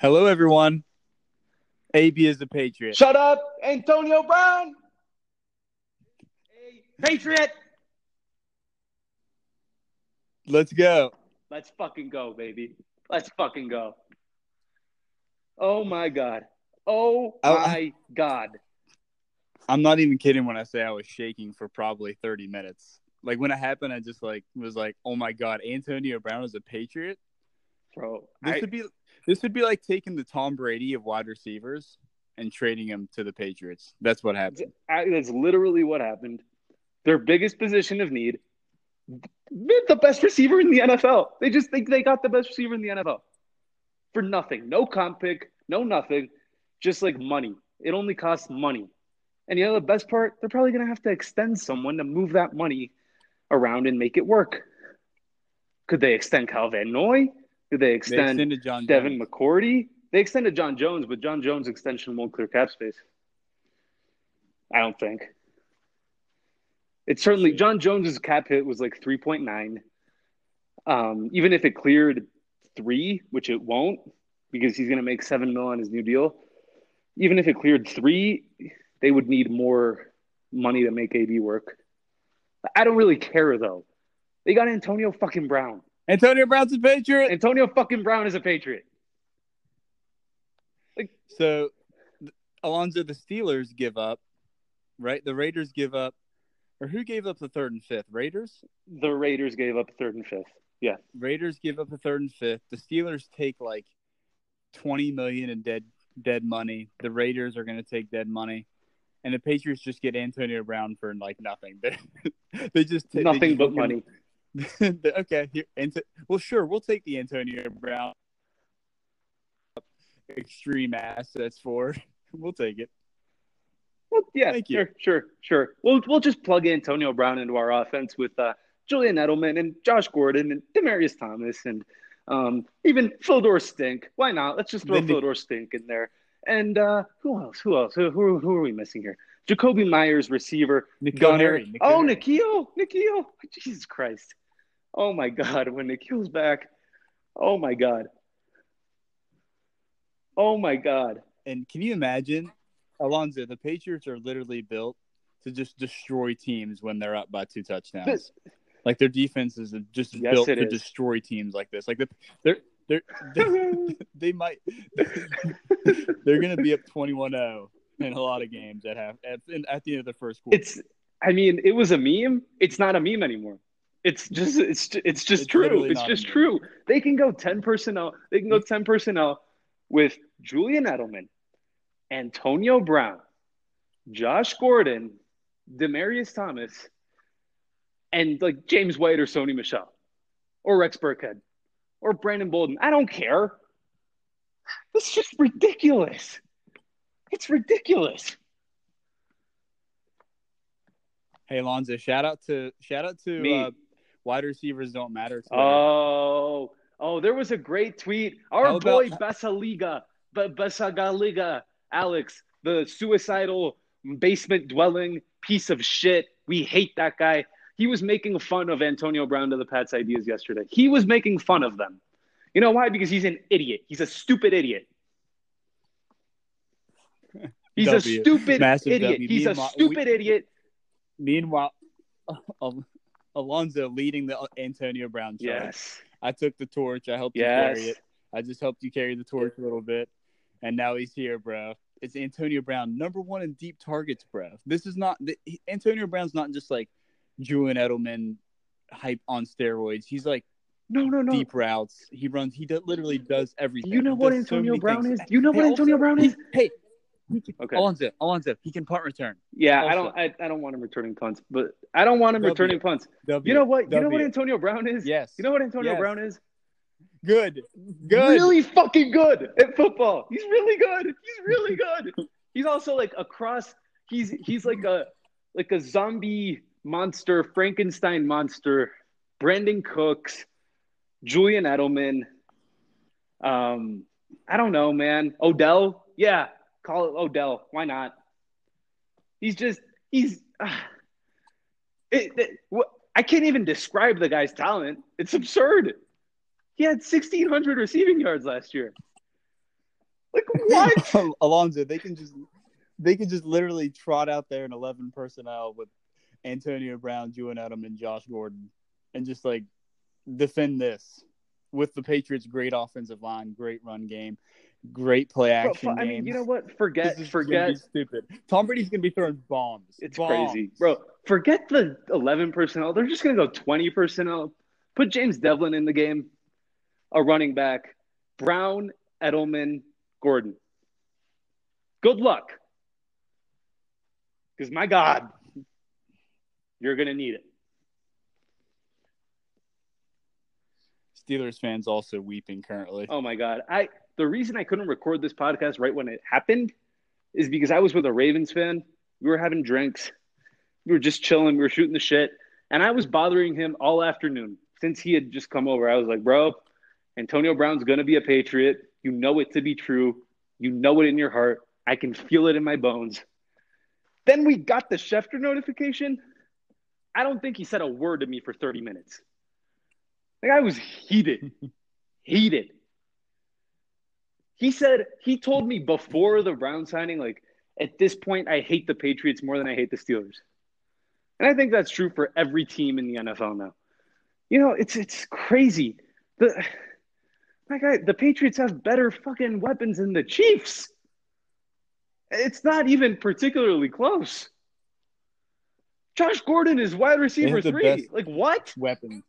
Hello, everyone. AB is a Patriot. Shut up, Antonio Brown. A Patriot. Let's go. Let's fucking go, baby. Let's fucking go. Oh my god. Oh I- my god. I'm not even kidding when I say I was shaking for probably 30 minutes. Like when it happened, I just like was like, "Oh my god, Antonio Brown is a Patriot." Bro, This I, would be this would be like taking the Tom Brady of wide receivers and trading him to the Patriots. That's what happened. That's literally what happened. Their biggest position of need, the best receiver in the NFL. They just think they got the best receiver in the NFL for nothing. No comp pick, no nothing, just like money. It only costs money. And you know the best part? They're probably going to have to extend someone to move that money around and make it work. Could they extend Kyle Van Noy? Could they They extend extended John Devin Jones. McCourty? They extended John Jones, but John Jones' extension won't clear cap space. I don't think. It's certainly John Jones's cap hit was like 3.9. Um, even if it cleared three, which it won't, because he's going to make seven mil on his new deal. Even if it cleared three, they would need more money to make AB work. I don't really care though. They got Antonio fucking Brown. Antonio Brown's a Patriot. Antonio fucking Brown is a Patriot. Like So, Alonzo, the Steelers give up, right? The Raiders give up, or who gave up the third and fifth? Raiders. The Raiders gave up the third and fifth. Yeah. Raiders give up the third and fifth. The Steelers take like twenty million in dead dead money. The Raiders are going to take dead money, and the Patriots just get Antonio Brown for like nothing. They, they just they Nothing just but money. at- okay, here, well, sure, we'll take the Antonio Brown extreme assets for. We'll take it. Well, yeah, Thank you. sure, sure, sure. We'll we'll just plug Antonio Brown into our offense with uh, Julian Edelman and Josh Gordon and Demaryius Thomas and um, even Phil Dorsett. Why not? Let's just throw the- Phil Dorsett in there. And uh, who else? Who else? Who, who, who are we missing here? Jakobi Meyers, receiver. N'Keal Gunner. Oh. N'Keal, N'Keal. Jesus Christ. Oh my God. When N'Keal's back. Oh my God. Oh my God. And can you imagine, Alonzo? The Patriots are literally built to just destroy teams when they're up by two touchdowns. like their defense is just Yes, built to is. destroy teams like this. Like the, they're they're, they're they might they're going to be up 21-0 in a lot of games at half at, at the end of the first quarter. It's. I mean, it was a meme. It's not a meme anymore. It's just. It's. It's just It's true. It's just true. They can go ten personnel. They can go ten personnel with Julian Edelman, Antonio Brown, Josh Gordon, Demaryius Thomas, and like James White or Sony Michel, or Rex Burkhead, or Brandon Bolden. I don't care. This is just ridiculous. It's ridiculous. hey Alonzo, shout out to shout out to uh, wide receivers don't matter. Twitter. Oh, oh, there was a great tweet. Our How boy about- Basaliga, B- Basagaliga, Alex, the suicidal basement dwelling piece of shit. We hate that guy. He was making fun of Antonio Brown to the Pats ideas yesterday. He was making fun of them. You know why? Because he's an idiot. He's a stupid idiot. He's a W. stupid Massive idiot. W. He's a stupid we- idiot. Meanwhile, Al- Alonzo leading the uh, Antonio Brown charge. Yes. I took the torch. I helped Yes. you carry it. I just helped you carry the torch a little bit, and now he's here, bro. It's Antonio Brown, number one in deep targets, bro. This is not the, he- Antonio Brown's not just like Julian Edelman hype on steroids. He's like No, no, no. deep routes. He runs. He do, literally does everything. You know what does so Antonio Brown things. is? You know what Hey, Antonio also, Brown is? Hey, he can, Okay. Alonzo, Alonzo, he can punt return. Yeah, I don't. I, I don't want him returning punts, but I don't want him W. returning punts. W, You know what? You know what Antonio Brown is? Yes. You know what Antonio Yes. Brown is? Good. Good. Really fucking good at football. He's really good. He's really good. he's also like a cross. He's he's like a like a zombie monster, Frankenstein monster. Brandin Cooks, Julian Edelman. Um, I don't know, man. Odell. Yeah, call it Odell. Why not? He's just he's. ah. it, it, what, I can't even describe the guy's talent. It's absurd. He had 1,600 receiving yards last year. Like what? Alonzo, they can just they can just literally trot out there in eleven personnel with Antonio Brown, Julian Edelman, and Josh Gordon, and just like defend this with the Patriots' great offensive line, great run game, great play action fu- I mean, you know what? Forget, This is gonna forget. stupid. Tom Brady's gonna be throwing bombs. It's Bombs. crazy, bro. Forget the eleven personnel. They're just gonna go twenty personnel. Put James Develin in the game, a running back. Brown, Edelman, Gordon. Good luck, because my God, you're gonna need it. Steelers fans also weeping currently. Oh my God, I. The reason I couldn't record this podcast right when it happened is because I was with a Ravens fan. We were having drinks. We were just chilling. We were shooting the shit. And I was bothering him all afternoon since he had just come over. I was like, bro, Antonio Brown's going to be a Patriot. You know it to be true. You know it in your heart. I can feel it in my bones. Then we got the Schefter notification. I don't think he said a word to me for 30 minutes. Like I was heated. heated. He said, he told me before the Brown signing, like, at this point, I hate the Patriots more than I hate the Steelers. And I think that's true for every team in the NFL now. You know, it's it's crazy. The my guy, the Patriots have better fucking weapons than the Chiefs. It's not even particularly close. Josh Gordon is wide receiver three. Like what? Weapons.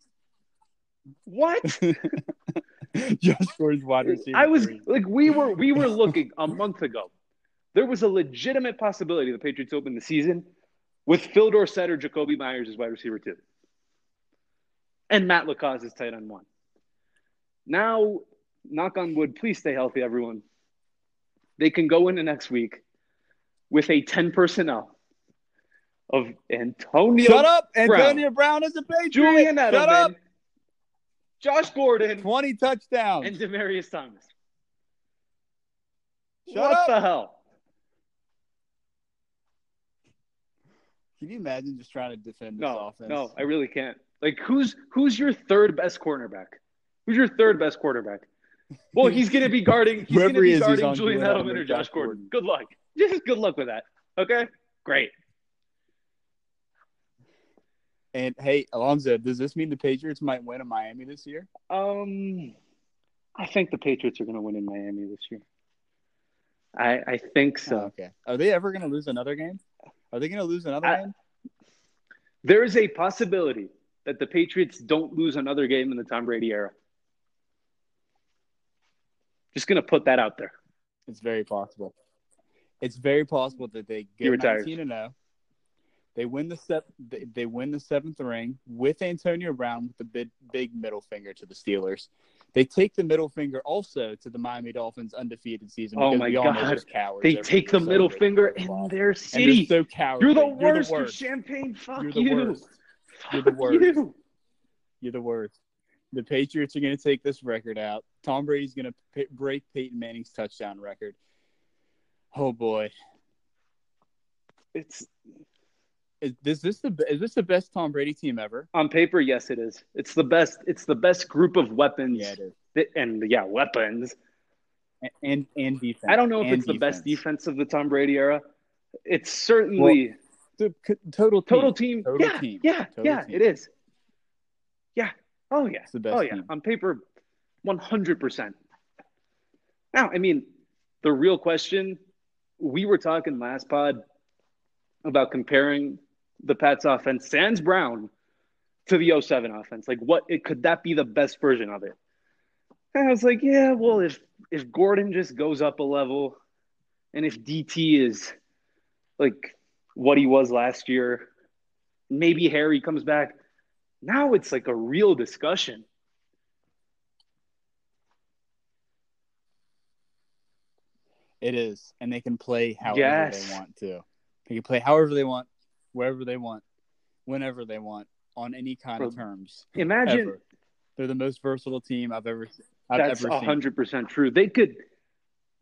What? Josh Gordon's wide receiver. I was like, we were we were looking a month ago. There was a legitimate possibility the Patriots open the season with Phil Dorsett or Jakobi Meyers as wide receiver two, and Matt LaCosse as tight end one. Now, knock on wood, please stay healthy, everyone. They can go into next week with a ten personnel of Antonio Shut up, Brown. Antonio Brown is a Patriot. Julian Shut up. Josh Gordon, Twenty touchdowns. and Demaryius Thomas. Shut what up. the hell? Can you imagine just trying to defend this No, offense? no, I really can't. Like, who's who's your third best cornerback? Who's your third best quarterback? Well, he's going to be guarding. He's going to be is, guarding Julian Edelman or Josh Gordon. Gordon. Good luck. Just good luck with that. Okay, great. And hey, Alonzo, does this mean the Patriots might win in Miami this year? Um, I think the Patriots are going to win in Miami this year. I I think so. Oh, okay. Are they ever going to lose another game? Are they going to lose another I- game? There is a possibility that the Patriots don't lose another game in the Tom Brady era. Just going to put that out there. It's very possible. It's very possible that they get retires. 19 and 0. They win the step. They, they win the seventh ring with Antonio Brown with the big, big middle finger to the Steelers. They take the middle finger also to the Miami Dolphins undefeated season. Oh my God. They take the middle finger in their city. so cowardly. You're the You're worst. the You're worst. champagne. Fuck You're the you. worst. You're the worst. you. You're the worst. The Patriots are going to take this record out. Tom Brady's going to p- break Peyton Manning's touchdown record. Oh boy, It's is, is this the is this the best Tom Brady team ever? on paper, yes, it is. It's the best. It's the best group of weapons. Yeah, it is. that- and yeah, weapons. And and, and defense. I don't know if it's the best defense of the Tom Brady era. It's certainly The c- total team. total team. Total yeah, team. yeah, Total yeah. team. It is. Yeah. Oh yeah. It's the best oh yeah. team. On paper, one hundred percent. Now, I mean, the real question. We were talking last pod about comparing the Pats offense, Sans Brown, to the 07 offense. Like, what it could that be the best version of it? And I was like, yeah, well, if if Gordon just goes up a level, and if DT is like what he was last year, maybe Harry comes back. Now it's like a real discussion. It is, and they can play however Yes. they want to. They can play however they want, wherever they want, whenever they want, on any kind of terms. Imagine Ever. They're the most versatile team I've ever I've that's hundred percent true. They could,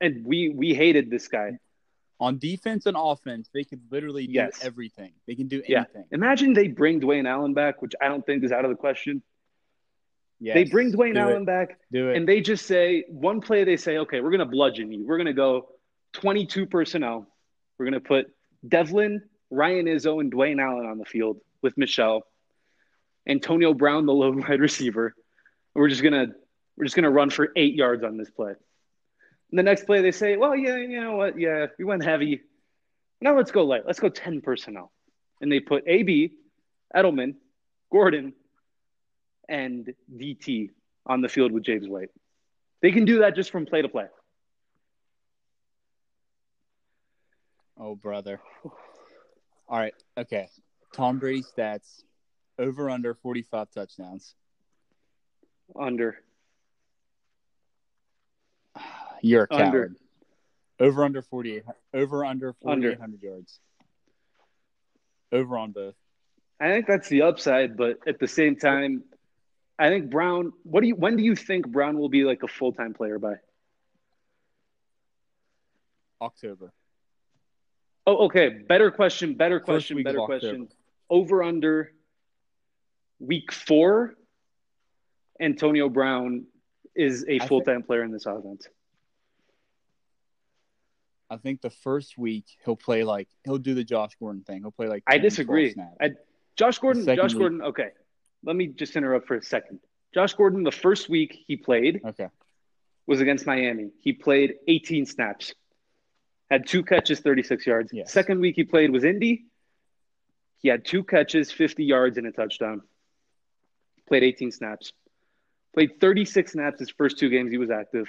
and we we hated this guy. On defense and offense, they could literally do Yes. everything. They can do Yeah. anything. Imagine they bring Dwayne Allen back, which I don't think is out of the question. Yes. they bring Dwayne do Allen it. back, Do it. and they just say one play. They say, okay, we're gonna bludgeon you. We're gonna go 22 personnel. We're gonna put Develin, Ryan Izzo, and Dwayne Allen on the field with Michel, Antonio Brown, the lone wide receiver. We're just gonna we're just gonna run for eight yards on this play. And the next play, they say, well, yeah, you know what? Yeah, we went heavy. Now let's go light. Let's go 10 personnel. And they put AB, Edelman, Gordon, and DT on the field with James White. They can do that just from play to play. oh, brother. All right. Okay. Tom Brady stats over under 45 touchdowns. Under. You're a Under. coward. Over under 48. Over under Under. 4,800 yards. Over on both. I think that's the upside, but at the same time, I think Brown. What do you? When do you think Brown will be like a full time player by? October. Oh, okay. Better question. Better question. Better question. Over under week four. Antonio Brown is a full time player in this offense. I think the first week he'll play like he'll do the Josh Gordon thing. He'll play like I disagree. I, Josh Gordon. Josh week- Gordon. Okay, let me just interrupt for a second. Josh Gordon. The first week he played Okay. was against Miami. He played 18 snaps, had two catches, 36 yards. Yes. Second week he played was Indy. He had two catches, 50 yards, and a touchdown. Played 18 snaps. Played 36 snaps his first two games he was active.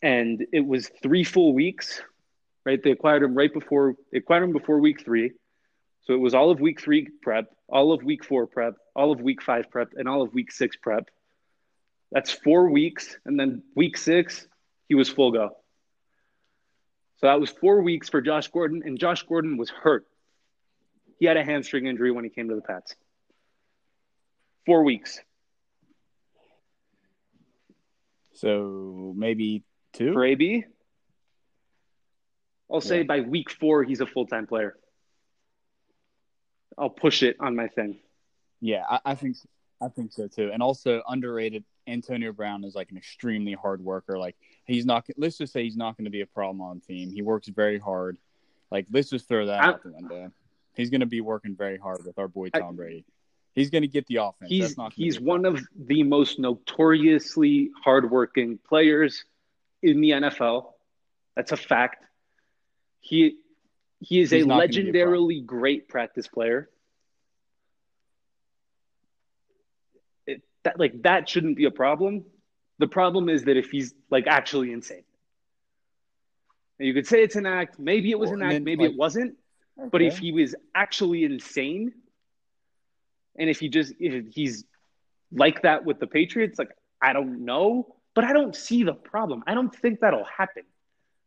And it was three full weeks, right? They acquired him right before they acquired him before week three. So it was all of week three prep, all of week four prep, all of week five prep, and all of week six prep. That's four weeks. And then week six, he was full go. So that was four weeks for Josh Gordon, and Josh Gordon was hurt. He had a hamstring injury when he came to the Pats. Four weeks. So maybe two. For AB, I'll say Yeah. by week four, he's a full time player. I'll push it on my thing. Yeah, I, I think I think so too. And also underrated. Antonio Brown is like an extremely hard worker. Like he's not. Let's just say he's not going to be a problem on the team. He works very hard. Like let's just throw that I- out the window. He's going to be working very hard with our boy I- Tom Brady. He's going to get the offense. He's That's not he's one of the most notoriously hardworking players in the NFL. That's a fact. He he is He's a not a legendarily great practice player. It, that like that shouldn't be a problem. The problem is that if he's like actually insane. And you could say it's an act. Maybe it was an act. Maybe like- it wasn't. But if he was actually insane, and if he just if he's like that with the Patriots, like I don't know, but I don't see the problem. I don't think that'll happen.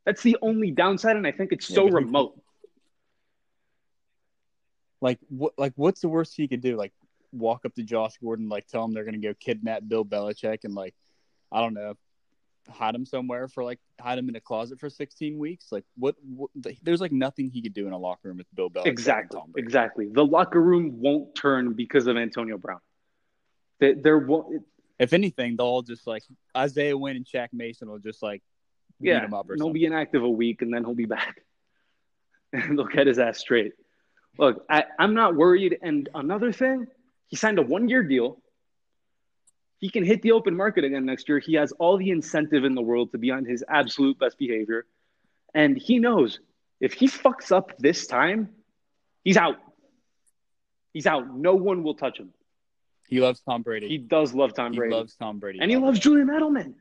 That's the only downside, and I think it's Yeah, so remote. like what like what's the worst he could do? Like walk up to Josh Gordon, like tell him they're going to go kidnap Bill Belichick, and like I don't know, hide him somewhere for like hide him in a closet for 16 weeks. Like what? what there's like nothing he could do in a locker room with Bill Belichick. Exactly, exactly. The locker room won't turn because of Antonio Brown. They're won't. If anything, they'll all just like Isaiah Wynn and Shaq Mason will just like beat Yeah, him up or he'll something. be inactive a week, and then he'll be back, and they'll get his ass straight. Look, I, I'm not worried. And another thing, he signed a one-year deal. He can hit the open market again next year. He has all the incentive in the world to be on his absolute best behavior, and he knows if he fucks up this time, he's out. He's out. No one will touch him. He loves Tom Brady. He does love Tom He Brady, loves Tom Brady, and he loves Julian Edelman.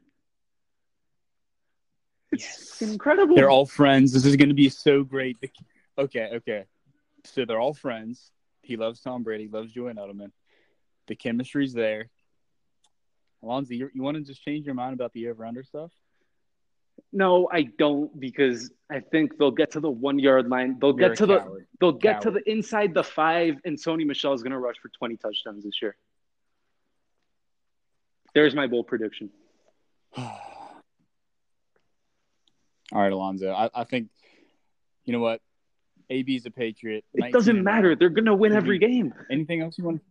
It's Yes. incredible. They're all friends. This is going to be so great. Okay, okay. So they're all friends. He loves Tom Brady, loves Julian Edelman. The chemistry's there. Alonzo, you, you want to just change your mind about the over under stuff? No, I don't because I think they'll get to the one yard line. They'll You're get to the they'll get to the inside the five, and Sony Michel is going to rush for twenty touchdowns this year. There's my bold prediction. all right, Alonzo. I, I think you know what. AB's a Patriot. It doesn't matter. They're going to win every game. Anything else you want?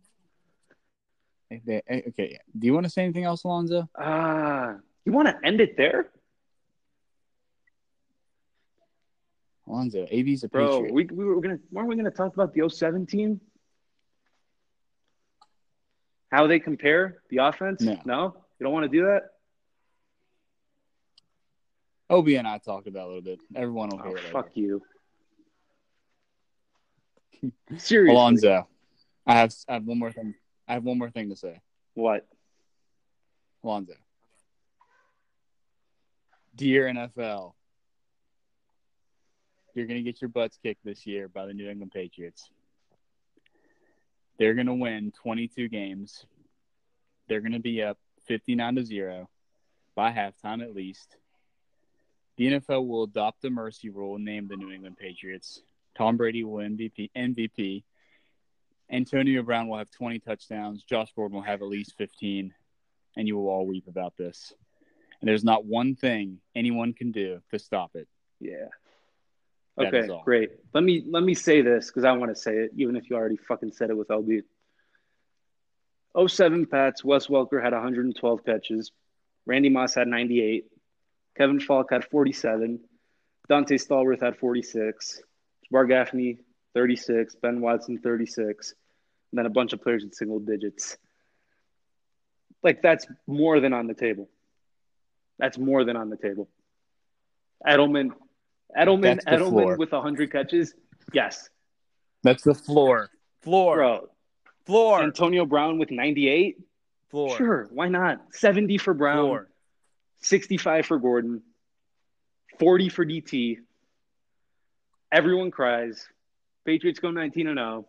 okay. Do you want to say anything else, Alonzo? Ah, you want to end it there, Alonzo, AB's a bro? Patriot. We, we were gonna weren't we gonna talk about the 07 team? How they compare the offense? No. you don't want to do that. Ob and I talked about it a little bit. Everyone will Oh, hear it. fuck you. Seriously, Alonzo, I have I have one more thing. I have one more thing to say. what? Alonzo. Dear NFL, you're going to get your butts kicked this year by the New England Patriots. They're going to win 22 games. They're going to be up 59 to 0 by halftime at least. The NFL will adopt the mercy rule and name the New England Patriots. Tom Brady will MVP MVP. Antonio Brown will have 20 touchdowns. Josh Gordon will have at least 15 and you will all weep about this. And there's not one thing anyone can do to stop it. Yeah. That Okay, great. Let me let me say this because I want to say it, even if you already fucking said it with LB. 07 Pats, Wes Welker had 112 catches. Randy Moss had 98. Kevin Faulk had 47. Dante Stallworth had 46. Bar Gaffney, 36. Ben Watson, 36. And then a bunch of players in single digits. Like, that's more than on the table. That's more than on the table. Edelman, Edelman, That's the floor. Edelman with 100 catches. Yes. That's the floor. Floor. Bro, Floor. Antonio Brown with 98. floor. Sure, why not? 70 for Brown, Floor. 65 for Gordon, 40 for DT. Everyone cries. Patriots go 19 and 0.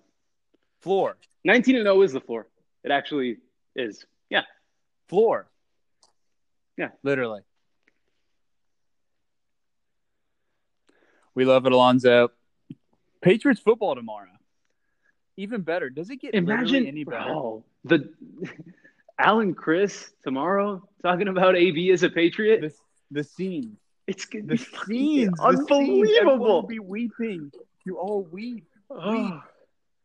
Floor. 19 and 0 is the floor. It actually is. Yeah. Floor. Yeah. Literally. We love it, Alonzo. Patriots football tomorrow. Even better. Does it get Imagine any better? bro, the Alan Chris tomorrow talking about AB as a Patriot. The, the scenes. It's The scenes. the scenes. Unbelievable. be weeping. You all weep. Oh,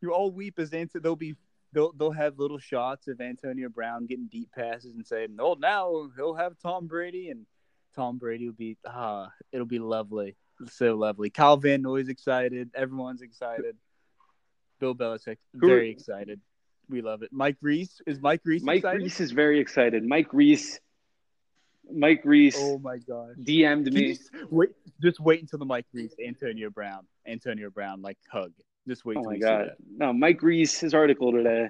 You all weep as Ant- they'll be they'll they'll have little shots of Antonio Brown getting deep passes and saying, "Oh, now he'll have Tom Brady," and Tom Brady will be ah, it'll be lovely, so lovely. Kyle Van Noy's excited. Everyone's excited. Bill Belichick very excited. We love it. Mike Reiss is Mike Reiss Mike excited? Reiss is very excited. Mike Reiss, Mike Reiss Oh my gosh. DM'd me. just wait, just wait until the Mike Reiss Antonio Brown Antonio Brown like hug. Just wait Oh my god! No, Mike Reiss, his article today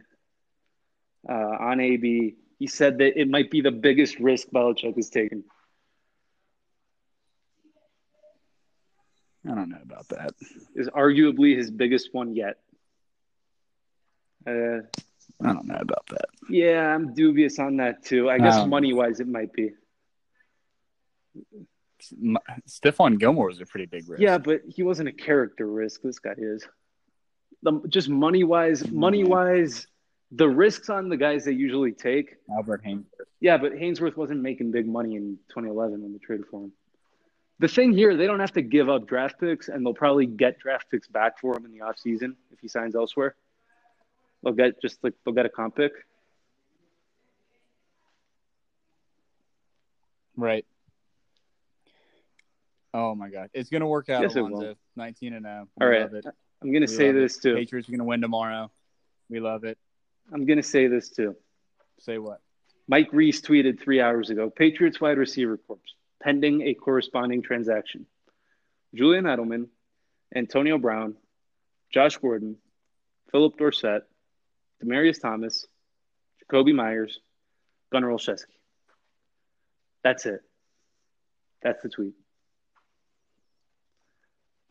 uh, on AB, he said that it might be the biggest risk Belichick has taken. I don't know about that. Is arguably his biggest one yet. Uh, I don't know about that. yeah, I'm dubious on that too. I guess Um, money wise, it might be. Stephon Gilmore was a pretty big risk. Yeah, but he wasn't a character risk. This guy is. The, just money wise, money wise, the risks on the guys they usually take. Albert Haynes. Yeah, but Haynesworth wasn't making big money in 2011 when they traded for him. The thing here, they don't have to give up draft picks, and they'll probably get draft picks back for him in the offseason if he signs elsewhere. They'll get just like they'll get a comp pick. Right. Oh my God, it's gonna work out. Yes, it will. Nineteen and oh. zero. All We right. love it. I'm gonna We say love it. this too. Patriots are gonna win tomorrow. We love it. I'm gonna say this too. Say what? Mike Reiss tweeted three hours ago: Patriots wide receiver corps pending a corresponding transaction. Julian Edelman, Antonio Brown, Josh Gordon, Phillip Dorsett, Demaryius Thomas, Jakobi Meyers, Gunner Olszewski. That's it. That's the tweet.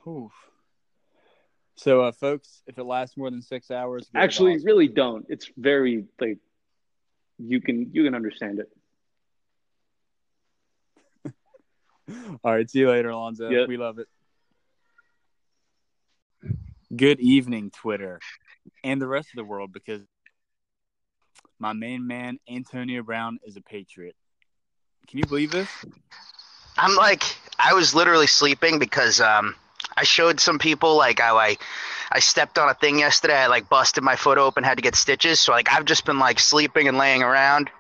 Oof. So, uh, folks, if it lasts more than six hours, Actually, really don't. It's very like you can you can understand it. All right. See you later, Alonzo. Yep. We love it. Good evening, Twitter, and the rest of the world, because my main man Antonio Brown is a Patriot. Can you believe this? I'm like, I was literally sleeping because um, I showed some people like how I, I stepped on a thing yesterday. I like busted my foot open, had to get stitches. So like I've just been like sleeping and laying around.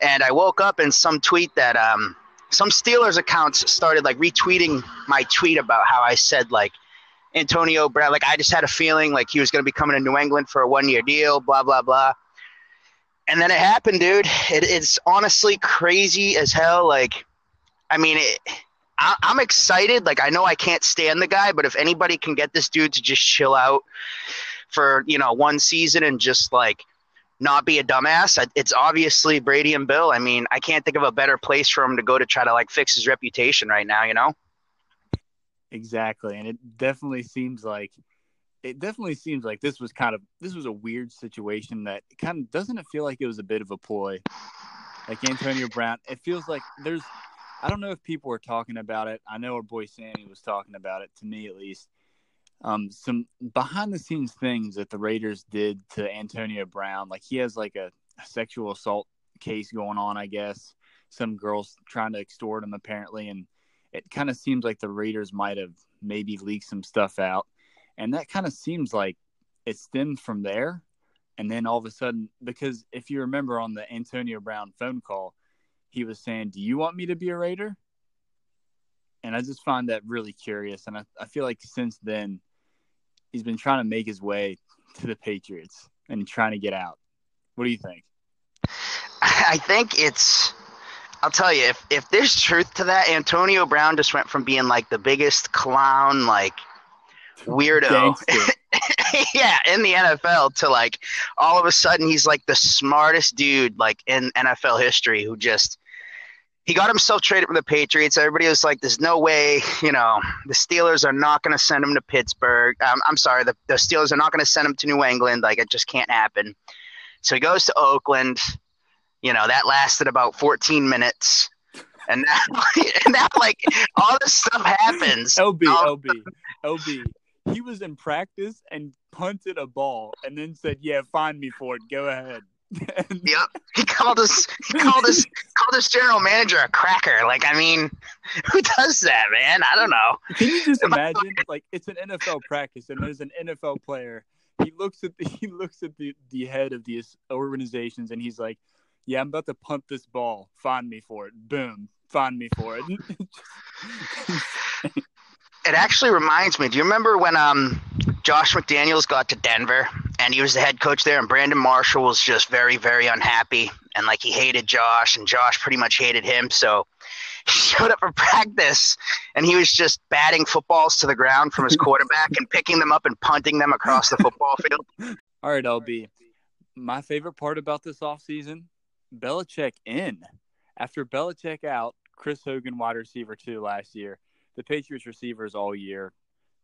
And I woke up in some tweet that um some Steelers accounts started like retweeting my tweet about how I said like Antonio Brown. Like I just had a feeling like he was going to be coming to New England for a one year deal. Blah blah blah. And then it happened, dude. It, it's honestly crazy as hell. Like, I mean, it, I, I'm excited. Like I know I can't stand the guy, but if anybody can get this dude to just chill out for you know one season and just like not be a dumbass. It's obviously Brady and Bill. I mean, I can't think of a better place for him to go to try to like fix his reputation right now, you know? Exactly. And it definitely seems like it definitely seems like this was kind of this was a weird situation that kind of doesn't it feel like it was a bit of a ploy. Like Antonio Brown, it feels like there's I don't know if people were talking about it. I know our boy Sammy was talking about it to me at least um, some behind the scenes things that the Raiders did to Antonio Brown. Like he has like a, a sexual assault case going on, I guess. Some girls trying to extort him apparently, and it kind of seems like the Raiders might have maybe leaked some stuff out, and that kind of seems like it stemmed from there. And then all of a sudden, because if you remember on the Antonio Brown phone call, he was saying, "Do you want me to be a Raider?" And I just find that really curious, and I, I feel like since then he's been trying to make his way to the Patriots and trying to get out. What do you think? I think it's. I'll tell you, if if there's truth to that, Antonio Brown just went from being like the biggest clown, like weirdo, yeah, in the NFL to like all of a sudden he's like the smartest dude like in NFL history who just he got himself traded from the Patriots. Everybody was like, "There's no way, you know, the Steelers are not going to send him to Pittsburgh. Um, I'm sorry, the, the Steelers are not going to send him to New England. Like, it just can't happen." So he goes to Oakland. You know, that lasted about 14 minutes, and now, and now like all this stuff happens. LB, LB, LB. He was in practice and punted a ball, and then said, "Yeah, find me for it. Go ahead." yep. He called us he called us called his general manager a cracker. Like, I mean, who does that, man? I don't know. Can you just imagine? like it's an NFL practice and there's an NFL player. He looks at the he looks at the, the head of these organizations and he's like, Yeah, I'm about to punt this ball. Find me for it. Boom. Find me for it. It actually reminds me, do you remember when um Josh McDaniels got to Denver and he was the head coach there, and Brandon Marshall was just very, very unhappy and like he hated Josh, and Josh pretty much hated him. So he showed up for practice and he was just batting footballs to the ground from his quarterback and picking them up and punting them across the football field. All right, LB. My favorite part about this offseason Belichick in. After Belichick out, Chris Hogan, wide receiver two last year, the Patriots receivers all year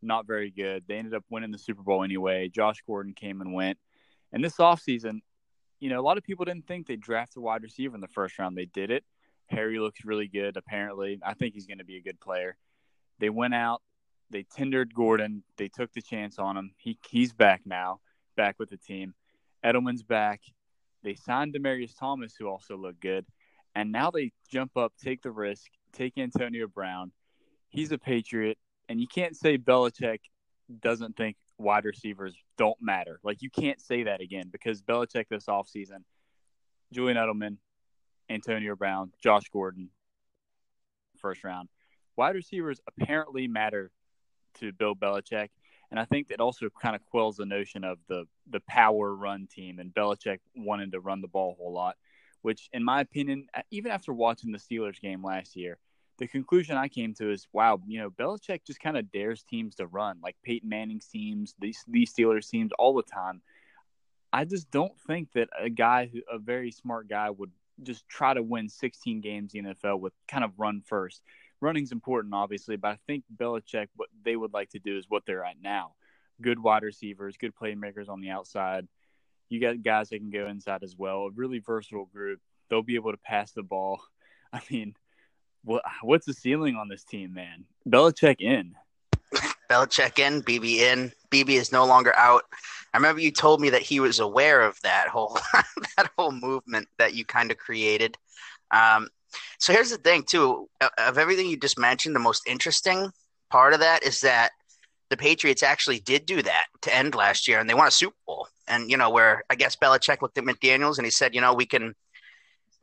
not very good. They ended up winning the Super Bowl anyway. Josh Gordon came and went. And this offseason, you know, a lot of people didn't think they'd draft a wide receiver in the first round. They did it. Harry looks really good, apparently. I think he's going to be a good player. They went out, they tendered Gordon, they took the chance on him. He he's back now, back with the team. Edelman's back. They signed Demaryius Thomas, who also looked good. And now they jump up, take the risk, take Antonio Brown. He's a Patriot and you can't say Belichick doesn't think wide receivers don't matter. Like you can't say that again because Belichick this offseason, Julian Edelman, Antonio Brown, Josh Gordon, first round. Wide receivers apparently matter to Bill Belichick. And I think that also kind of quells the notion of the the power run team and Belichick wanting to run the ball a whole lot, which in my opinion, even after watching the Steelers game last year, the conclusion I came to is, wow, you know, Belichick just kind of dares teams to run, like Peyton Manning's teams, these these Steelers teams all the time. I just don't think that a guy, who, a very smart guy, would just try to win 16 games in the NFL with kind of run first. Running's important, obviously, but I think Belichick, what they would like to do is what they're at now: good wide receivers, good playmakers on the outside. You got guys that can go inside as well. A really versatile group. They'll be able to pass the ball. I mean, what what's the ceiling on this team, man? Belichick in. Belichick in, BB in. BB is no longer out. I remember you told me that he was aware of that whole that whole movement that you kind of created. Um, so here's the thing, too. Of everything you just mentioned, the most interesting part of that is that the Patriots actually did do that to end last year, and they won a Super Bowl. And you know, where I guess Belichick looked at McDaniel's and he said, you know, we can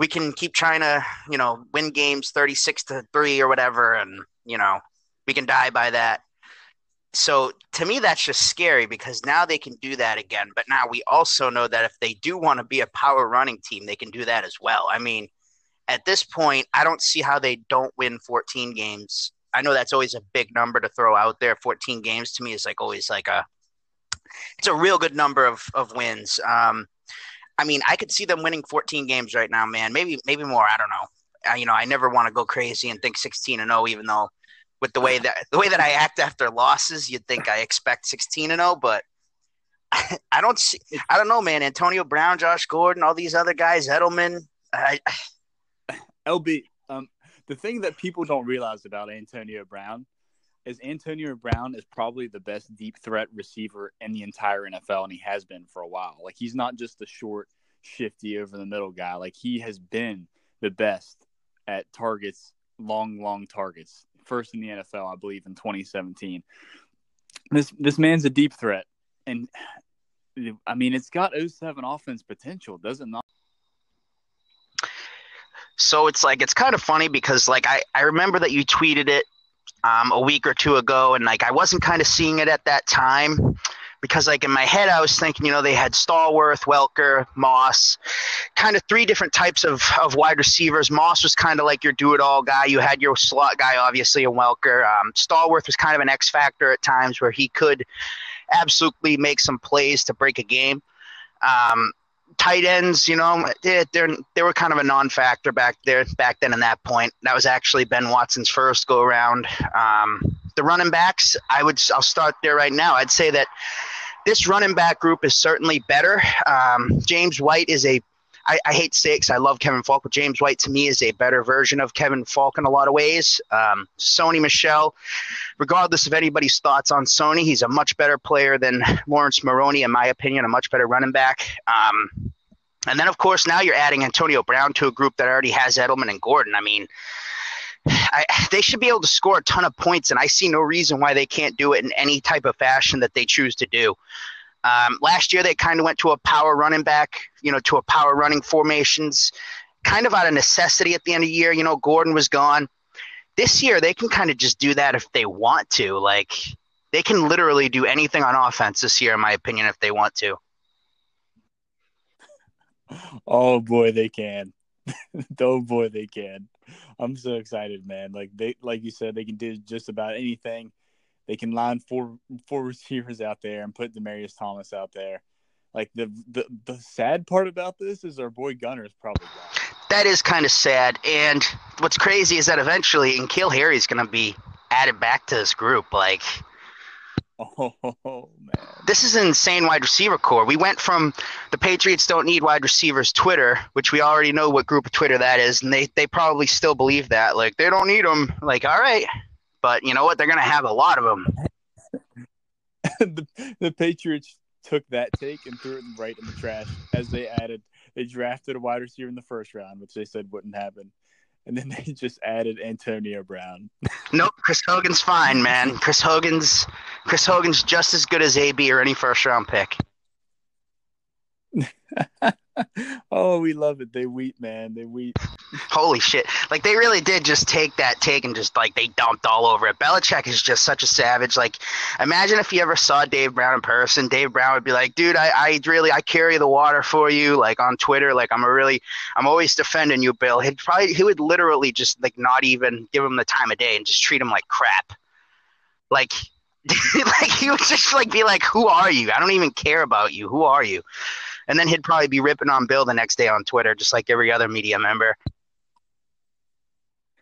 we can keep trying to you know win games thirty six to three or whatever, and you know we can die by that. So to me, that's just scary because now they can do that again. But now we also know that if they do want to be a power running team, they can do that as well. I mean, at this point, I don't see how they don't win 14 games. I know that's always a big number to throw out there. 14 games to me is like always like a it's a real good number of of wins. Um, I mean, I could see them winning 14 games right now, man. Maybe maybe more. I don't know. Uh, you know, I never want to go crazy and think 16 and 0, even though with the way that the way that I act after losses, you'd think I expect 16 and 0, but I, I don't see. I don't know, man. Antonio Brown, Josh Gordon, all these other guys, Edelman. I, LB, um, the thing that people don't realize about Antonio Brown is Antonio Brown is probably the best deep threat receiver in the entire NFL, and he has been for a while. Like he's not just a short, shifty over the middle guy. Like he has been the best at targets, long, long targets. First in the NFL, I believe, in 2017. This this man's a deep threat, and I mean, it's got 07 offense potential, does it not? So it's like it's kind of funny because like I I remember that you tweeted it um, a week or two ago, and like I wasn't kind of seeing it at that time because like in my head I was thinking, you know, they had Stallworth, Welker, Moss, kind of three different types of, of wide receivers. Moss was kind of like your do-it-all guy. You had your slot guy, obviously, and Welker. Um, Stallworth was kind of an X factor at times where he could absolutely make some plays to break a game. Um, tight ends, you know, they they were kind of a non-factor back there back then. In that point, that was actually Ben Watson's first go around. Um, the running backs, I would I'll start there right now. I'd say that this running back group is certainly better. Um, James White is a I, I hate because I love Kevin Faulk, but James White to me is a better version of Kevin Faulk in a lot of ways. Um, Sony Michel, regardless of anybody's thoughts on Sony, he's a much better player than Lawrence Maroney, in my opinion, a much better running back. Um, and then, of course, now you're adding Antonio Brown to a group that already has Edelman and Gordon. I mean, I, they should be able to score a ton of points, and I see no reason why they can't do it in any type of fashion that they choose to do. Um, last year, they kind of went to a power running back, you know, to a power running formations, kind of out of necessity at the end of the year. You know, Gordon was gone. This year, they can kind of just do that if they want to. Like, they can literally do anything on offense this year, in my opinion, if they want to. Oh boy, they can. oh boy, they can. I'm so excited, man. Like they, like you said, they can do just about anything. They can line four four receivers out there and put Demaryius Thomas out there. Like the the the sad part about this is our boy Gunner is probably gone. That is kind of sad. And what's crazy is that eventually, N'Keal Harry's going to be added back to this group. Like, oh man, this is an insane wide receiver corps. We went from the Patriots don't need wide receivers Twitter, which we already know what group of Twitter that is, and they they probably still believe that. Like, they don't need them. Like, all right, but you know what? They're going to have a lot of them. the, the Patriots took that take and threw it right in the trash as they added. They drafted a wide receiver in the first round, which they said wouldn't happen. And then they just added Antonio Brown. nope, Chris Hogan's fine, man. Chris Hogan's Chris Hogan's just as good as AB or any first round pick. oh, we love it. They weep, man. They weep. Holy shit! Like they really did just take that take and just like they dumped all over it. Belichick is just such a savage. Like, imagine if you ever saw Dave Brown in person. Dave Brown would be like, "Dude, I, I really I carry the water for you." Like on Twitter, like I'm a really I'm always defending you, Bill. He'd probably he would literally just like not even give him the time of day and just treat him like crap. Like like he would just like be like, "Who are you? I don't even care about you. Who are you?" And then he'd probably be ripping on Bill the next day on Twitter, just like every other media member.